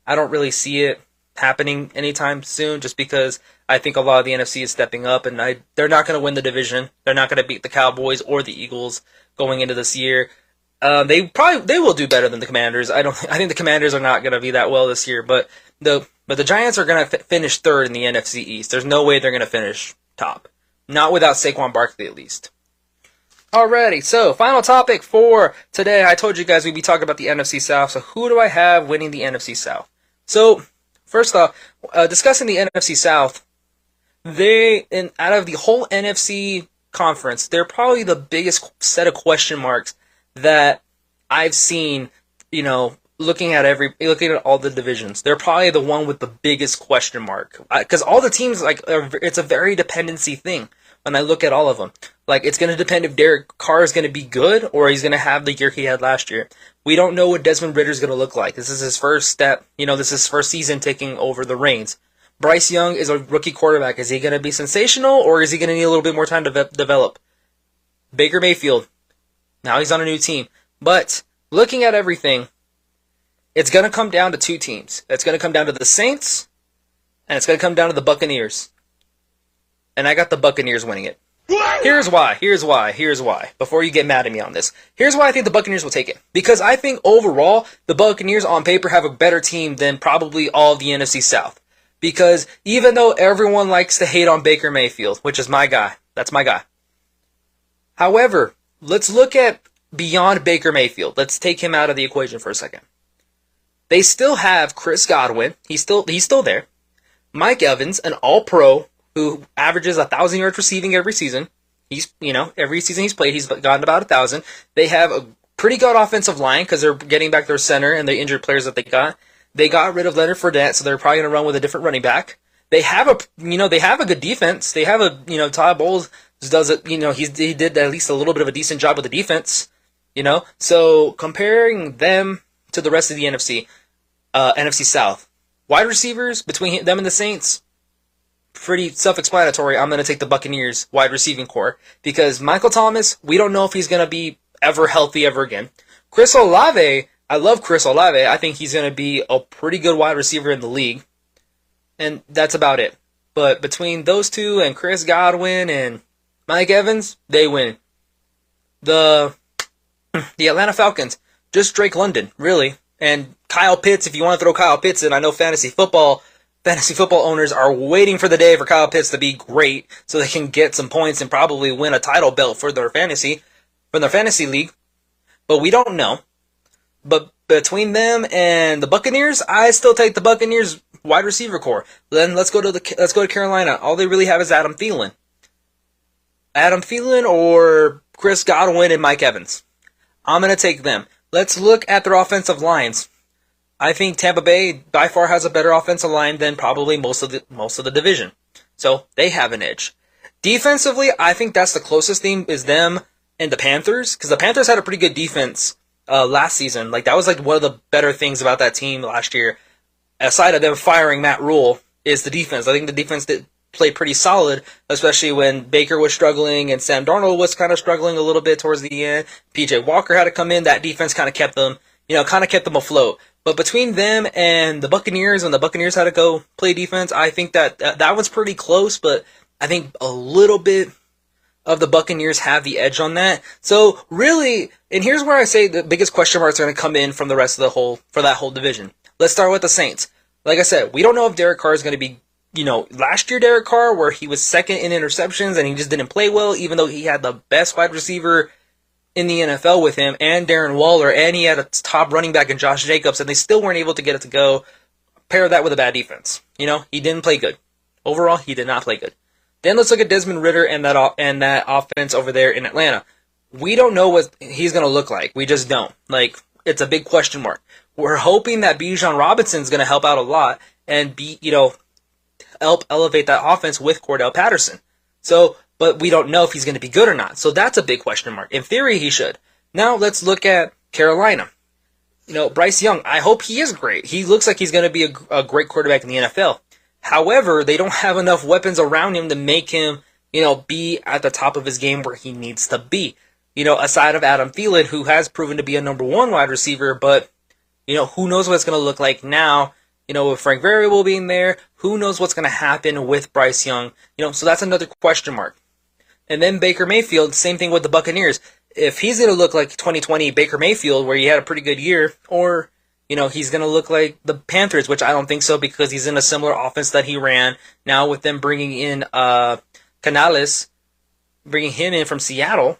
I don't really see it happening anytime soon. Just because I think a lot of the NFC is stepping up, and I, they're not going to win the division. They're not going to beat the Cowboys or the Eagles going into this year. Uh, they probably they will do better than the Commanders. I don't. I think the Commanders are not going to be that well this year, but the but the Giants are going to f- finish third in the NFC East. There's no way they're going to finish top, not without Saquon Barkley at least. Alrighty, so final topic for today. I told you guys we'd be talking about the NFC South. So who do I have winning the NFC South? So first off, uh, discussing the NFC South, they and out of the whole NFC conference, they're probably the biggest set of question marks that I've seen, you know, looking at every looking at all the divisions, they're probably the one with the biggest question mark because all the teams like are, it's a very dependency thing. When I look at all of them, like it's going to depend if Derek Carr is going to be good or he's going to have the year he had last year. We don't know what Desmond Ridder is going to look like. This is his first step. You know, this is his first season taking over the reins. Bryce Young is a rookie quarterback. Is he going to be sensational or is he going to need a little bit more time to ve- develop? Baker Mayfield, now he's on a new team. But looking at everything, it's going to come down to two teams. It's going to come down to the Saints, and it's going to come down to the Buccaneers. And I got the Buccaneers winning it. Here's why. Here's why. Here's why. Before you get mad at me on this, here's why I think the Buccaneers will take it. Because I think overall, the Buccaneers on paper have a better team than probably all of the NFC South. Because even though everyone likes to hate on Baker Mayfield, which is my guy, that's my guy. However, let's look at beyond Baker Mayfield. Let's take him out of the equation for a second. They still have Chris Godwin. He's still he's still there. Mike Evans, an All-Pro who averages a thousand yards receiving every season. He's you know every season he's played he's gotten about a thousand. They have a pretty good offensive line because they're getting back their center and the injured players that they got. They got rid of Leonard Fournette, so they're probably going to run with a different running back. They have a you know they have a good defense. They have a you know Todd Bowles does it. You know, he's, he did at least a little bit of a decent job with the defense. You know, so comparing them to the rest of the NFC, uh, NFC South, wide receivers between them and the Saints, pretty self-explanatory. I'm going to take the Buccaneers wide receiving core because Michael Thomas, we don't know if he's going to be ever healthy ever again. Chris Olave, I love Chris Olave. I think he's going to be a pretty good wide receiver in the league. And that's about it. But between those two and Chris Godwin and Mike Evans, they win. The the Atlanta Falcons, just Drake London, really. And Kyle Pitts, if you want to throw Kyle Pitts in, I know fantasy football fantasy football owners are waiting for the day for Kyle Pitts to be great so they can get some points and probably win a title belt for their fantasy for their fantasy league. But we don't know. But between them and the Buccaneers, I still take the Buccaneers wide receiver core. Then let's go to the let's go to Carolina. All they really have is Adam Thielen. Adam Thielen or Chris Godwin and Mike Evans. I'm going to take them. Let's look at their offensive lines. I think Tampa Bay by far has a better offensive line than probably most of the most of the division. So they have an edge. Defensively, I think that's the closest thing is them and the Panthers because the Panthers had a pretty good defense uh, last season. Like that was like one of the better things about that team last year. Aside of them firing Matt Rhule, is the defense. I think the defense did play pretty solid, especially when Baker was struggling and Sam Darnold was kind of struggling a little bit towards the end. PJ Walker had to come in. That defense kind of kept them, you know, kind of kept them afloat. But between them and the Buccaneers, when the Buccaneers had to go play defense, I think that that, that one's pretty close. But I think a little bit of the Buccaneers have the edge on that. So really, and here's where I say the biggest question marks are going to come in from the rest of the whole for that whole division. Let's start with the Saints. Like I said, we don't know if Derek Carr is going to be, you know, last year Derek Carr where he was second in interceptions and he just didn't play well, even though he had the best wide receiver in the NFL with him and Darren Waller, and he had a top running back in Josh Jacobs, and they still weren't able to get it to go. Pair that with a bad defense. You know, he didn't play good. Overall, he did not play good. Then let's look at Desmond Ridder and that and that offense over there in Atlanta. We don't know what he's going to look like. We just don't. Like it's a big question mark. We're hoping that Bijan Robinson is going to help out a lot and be, you know, help elevate that offense with Cordell Patterson. So, but we don't know if he's going to be good or not. So that's a big question mark. In theory, he should. Now let's look at Carolina. You know, Bryce Young, I hope he is great. He looks like he's going to be a, a great quarterback in the NFL. However, they don't have enough weapons around him to make him, you know, be at the top of his game where he needs to be. You know, aside of Adam Thielen, who has proven to be a number one wide receiver, but you know, who knows what it's going to look like now? You know, with Frank Variable being there, who knows what's going to happen with Bryce Young? You know, so that's another question mark. And then Baker Mayfield, same thing with the Buccaneers. If he's going to look like 2020 Baker Mayfield, where he had a pretty good year, or you know, he's going to look like the Panthers, which I don't think so because he's in a similar offense that he ran. Now with them bringing in uh, Canales, bringing him in from Seattle,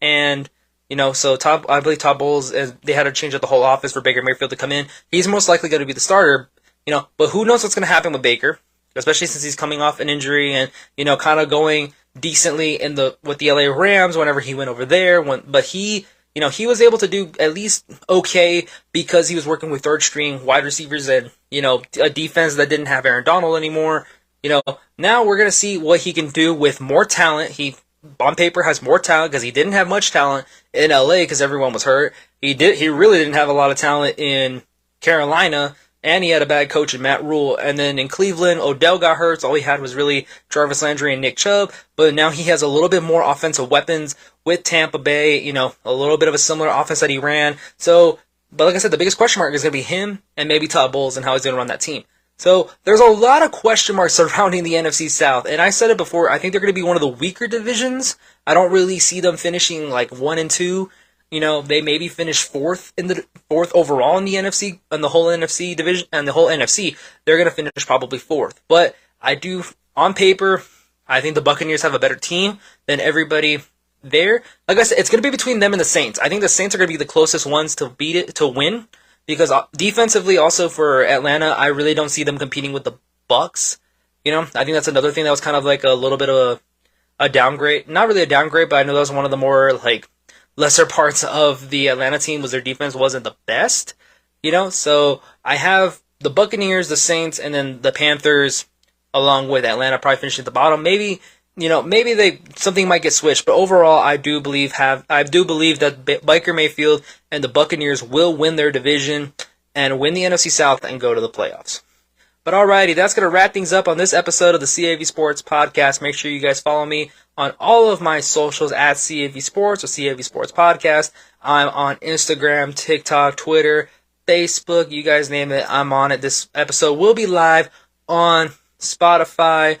and you know, so Todd, I believe Todd Bowles, they had to change up the whole office for Baker Mayfield to come in. He's most likely going to be the starter, you know, but who knows what's going to happen with Baker, especially since he's coming off an injury and, you know, kind of going decently in the, with the LA Rams whenever he went over there. When, but he, you know, he was able to do at least okay because he was working with third string wide receivers and, you know, a defense that didn't have Aaron Donald anymore. You know, now we're going to see what he can do with more talent. He on paper has more talent because he didn't have much talent in LA because everyone was hurt. He did he really didn't have a lot of talent in Carolina and he had a bad coach in Matt Rhule. And then in Cleveland, Odell got hurt. So all he had was really Jarvis Landry and Nick Chubb. But now he has a little bit more offensive weapons with Tampa Bay. You know, a little bit of a similar offense that he ran. So, but like I said, the biggest question mark is going to be him and maybe Todd Bowles and how he's going to run that team. So there's a lot of question marks surrounding the NFC South, and I said it before. I think they're going to be one of the weaker divisions. I don't really see them finishing like one and two. You know, they maybe finish fourth in the fourth overall in the NFC and the whole NFC division and the whole NFC. They're going to finish probably fourth, but I do on paper. I think the Buccaneers have a better team than everybody there. Like I said, it's going to be between them and the Saints. I think the Saints are going to be the closest ones to beat it to win because uh, defensively, also for Atlanta, I really don't see them competing with the Bucs. You know, I think that's another thing that was kind of like a little bit of a, a downgrade. Not really a downgrade, but I know that was one of the more like lesser parts of the Atlanta team was their defense wasn't the best. You know, so I have the Buccaneers, the Saints, and then the Panthers, along with Atlanta, probably finishing at the bottom. Maybe you know, maybe they something might get switched, but overall, I do believe have I do believe that Baker Mayfield and the Buccaneers will win their division and win the NFC South and go to the playoffs. But alrighty, that's gonna wrap things up on this episode of the CAV Sports Podcast. Make sure you guys follow me on all of my socials at CAV Sports or CAV Sports Podcast. I'm on Instagram, TikTok, Twitter, Facebook, you guys name it, I'm on it. This episode will be live on Spotify,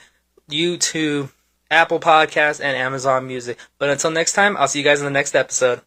YouTube, Apple Podcasts, and Amazon Music. But until next time, I'll see you guys in the next episode.